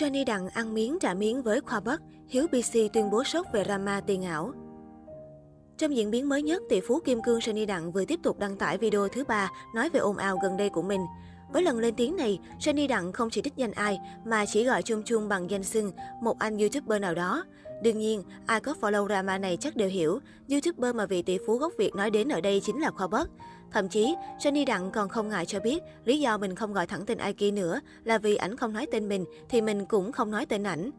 Johnny Đặng ăn miếng trả miếng với Khoa Bắc, Hiếu BC tuyên bố sốc về drama tiền ảo. Trong diễn biến mới nhất, tỷ phú Kim Cương Johnny Đặng vừa tiếp tục đăng tải video thứ ba nói về ồn ào gần đây của mình. Với lần lên tiếng này, Johnny Đặng không chỉ đích danh ai mà chỉ gọi chung chung bằng danh xưng một anh YouTuber nào đó. Đương nhiên, ai có follow drama này chắc đều hiểu, YouTuber mà vị tỷ phú gốc Việt nói đến ở đây chính là Khoa Bất. Thậm chí, Johnny Đặng còn không ngại cho biết lý do mình không gọi thẳng tên ai kia nữa là vì ảnh không nói tên mình thì mình cũng không nói tên ảnh.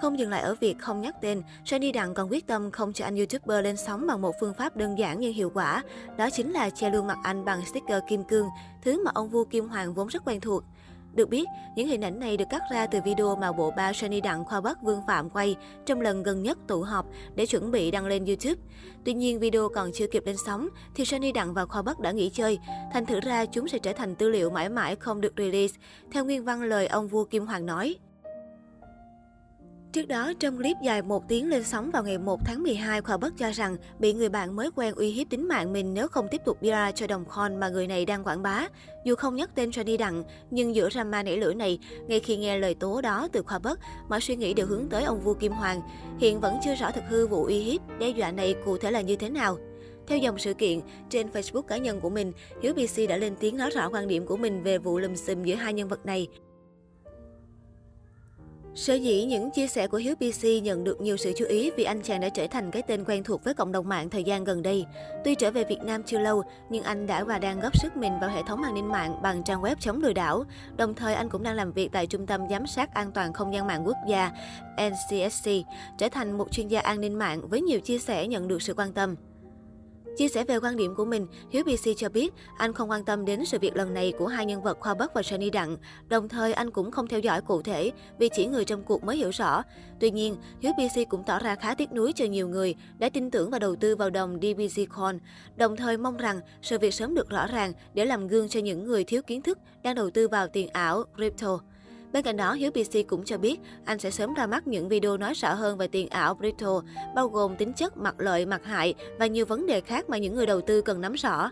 Không dừng lại ở việc không nhắc tên, Johnny Đặng còn quyết tâm không cho anh YouTuber lên sóng bằng một phương pháp đơn giản nhưng hiệu quả. Đó chính là che luôn mặt anh bằng sticker kim cương, thứ mà ông vua Kim Hoàng vốn rất quen thuộc. Được biết, những hình ảnh này được cắt ra từ video mà bộ ba Sunny Đặng Khoa Bắc Vương Phạm quay trong lần gần nhất tụ họp để chuẩn bị đăng lên YouTube. Tuy nhiên, video còn chưa kịp lên sóng thì Sunny Đặng và Khoa Bắc đã nghỉ chơi. Thành thử ra chúng sẽ trở thành tư liệu mãi mãi không được release, theo nguyên văn lời ông vua Kim Hoàng nói. Trước đó, trong clip dài một tiếng lên sóng vào ngày 1 tháng 12, Khoa Bất cho rằng bị người bạn mới quen uy hiếp tính mạng mình nếu không tiếp tục bia cho đồng con mà người này đang quảng bá. Dù không nhắc tên Johnny Đặng, nhưng giữa drama nảy lửa này, ngay khi nghe lời tố đó từ Khoa Bất, mọi suy nghĩ đều hướng tới ông vua Kim Hoàng. Hiện vẫn chưa rõ thực hư vụ uy hiếp, đe dọa này cụ thể là như thế nào. Theo dòng sự kiện, trên Facebook cá nhân của mình, Hiếu BC đã lên tiếng nói rõ quan điểm của mình về vụ lùm xùm giữa hai nhân vật này. Sở dĩ những chia sẻ của Hiếu PC nhận được nhiều sự chú ý vì anh chàng đã trở thành cái tên quen thuộc với cộng đồng mạng thời gian gần đây. Tuy trở về Việt Nam chưa lâu, nhưng anh đã và đang góp sức mình vào hệ thống an ninh mạng bằng trang web chống lừa đảo. Đồng thời anh cũng đang làm việc tại Trung tâm Giám sát An toàn Không gian mạng quốc gia NCSC, trở thành một chuyên gia an ninh mạng với nhiều chia sẻ nhận được sự quan tâm. Chia sẻ về quan điểm của mình, Hiếu BC cho biết anh không quan tâm đến sự việc lần này của hai nhân vật Khoa Bắc và Sunny Đặng. Đồng thời anh cũng không theo dõi cụ thể vì chỉ người trong cuộc mới hiểu rõ. Tuy nhiên, Hiếu BC cũng tỏ ra khá tiếc nuối cho nhiều người đã tin tưởng và đầu tư vào đồng DBZ Coin. Đồng thời mong rằng sự việc sớm được rõ ràng để làm gương cho những người thiếu kiến thức đang đầu tư vào tiền ảo, crypto. Bên cạnh đó, Hiếu PC cũng cho biết anh sẽ sớm ra mắt những video nói rõ hơn về tiền ảo crypto, bao gồm tính chất, mặt lợi, mặt hại và nhiều vấn đề khác mà những người đầu tư cần nắm rõ.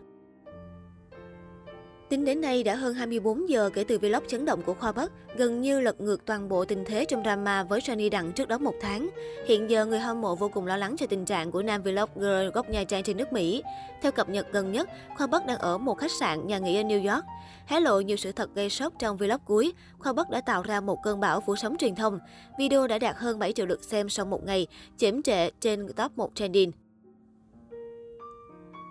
Tính đến nay đã hơn 24 giờ kể từ vlog chấn động của Khoa Bắc, gần như lật ngược toàn bộ tình thế trong drama với Johnny Đặng trước đó một tháng. Hiện giờ người hâm mộ vô cùng lo lắng cho tình trạng của nam vlogger gốc Nha Trang trên nước Mỹ. Theo cập nhật gần nhất, Khoa Bắc đang ở một khách sạn nhà nghỉ ở New York. Hé lộ nhiều sự thật gây sốc trong vlog cuối, Khoa Bắc đã tạo ra một cơn bão phủ sóng truyền thông. Video đã đạt hơn 7 triệu lượt xem sau một ngày, chiếm trệ trên top 1 trending.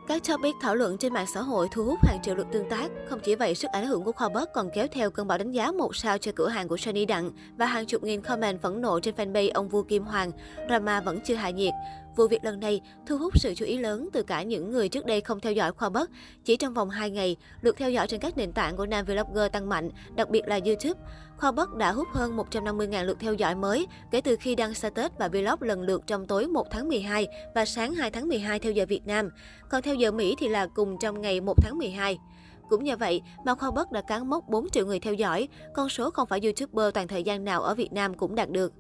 Các topic thảo luận trên mạng xã hội thu hút hàng triệu lượt tương tác. Không chỉ vậy, sức ảnh hưởng của Khoa còn kéo theo cơn bão đánh giá một sao cho cửa hàng của Sunny Đặng và hàng chục nghìn comment phẫn nộ trên fanpage ông vua Kim Hoàng. Drama vẫn chưa hạ nhiệt. Vụ việc lần này thu hút sự chú ý lớn từ cả những người trước đây không theo dõi Khoa Bất. Chỉ trong vòng 2 ngày, lượt theo dõi trên các nền tảng của nam vlogger tăng mạnh, đặc biệt là YouTube. Khoa Bất đã hút hơn 150.000 lượt theo dõi mới kể từ khi đăng status và vlog lần lượt trong tối 1 tháng 12 và sáng 2 tháng 12 theo giờ Việt Nam. Còn theo giờ Mỹ thì là cùng trong ngày 1 tháng 12. Cũng như vậy mà Khoa Bất đã cán mốc 4 triệu người theo dõi, con số không phải YouTuber toàn thời gian nào ở Việt Nam cũng đạt được.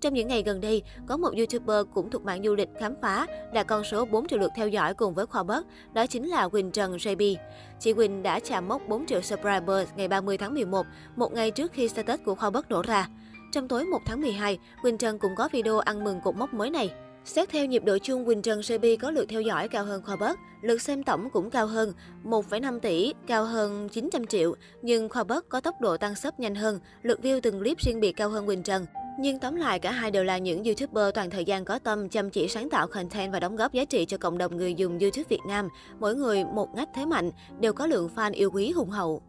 Trong những ngày gần đây, có một YouTuber cũng thuộc mạng du lịch khám phá đạt con số 4 triệu lượt theo dõi cùng với Khoa bớt đó chính là Quỳnh Trần JB. Chị Quỳnh đã chạm mốc 4 triệu subscribers ngày 30 tháng 11, một ngày trước khi status của Khoa bớt đổ ra. Trong tối 1 tháng 12, Quỳnh Trần cũng có video ăn mừng cột mốc mới này. Xét theo nhịp độ chung, Quỳnh Trần JB có lượt theo dõi cao hơn Khoa bớt lượt xem tổng cũng cao hơn 1,5 tỷ, cao hơn 900 triệu, nhưng Khoa bớt có tốc độ tăng sấp nhanh hơn, lượt view từng clip riêng biệt cao hơn Quỳnh Trần. Nhưng tóm lại, cả hai đều là những YouTuber toàn thời gian có tâm, chăm chỉ sáng tạo content và đóng góp giá trị cho cộng đồng người dùng YouTube Việt Nam. Mỗi người một ngách thế mạnh, đều có lượng fan yêu quý hùng hậu.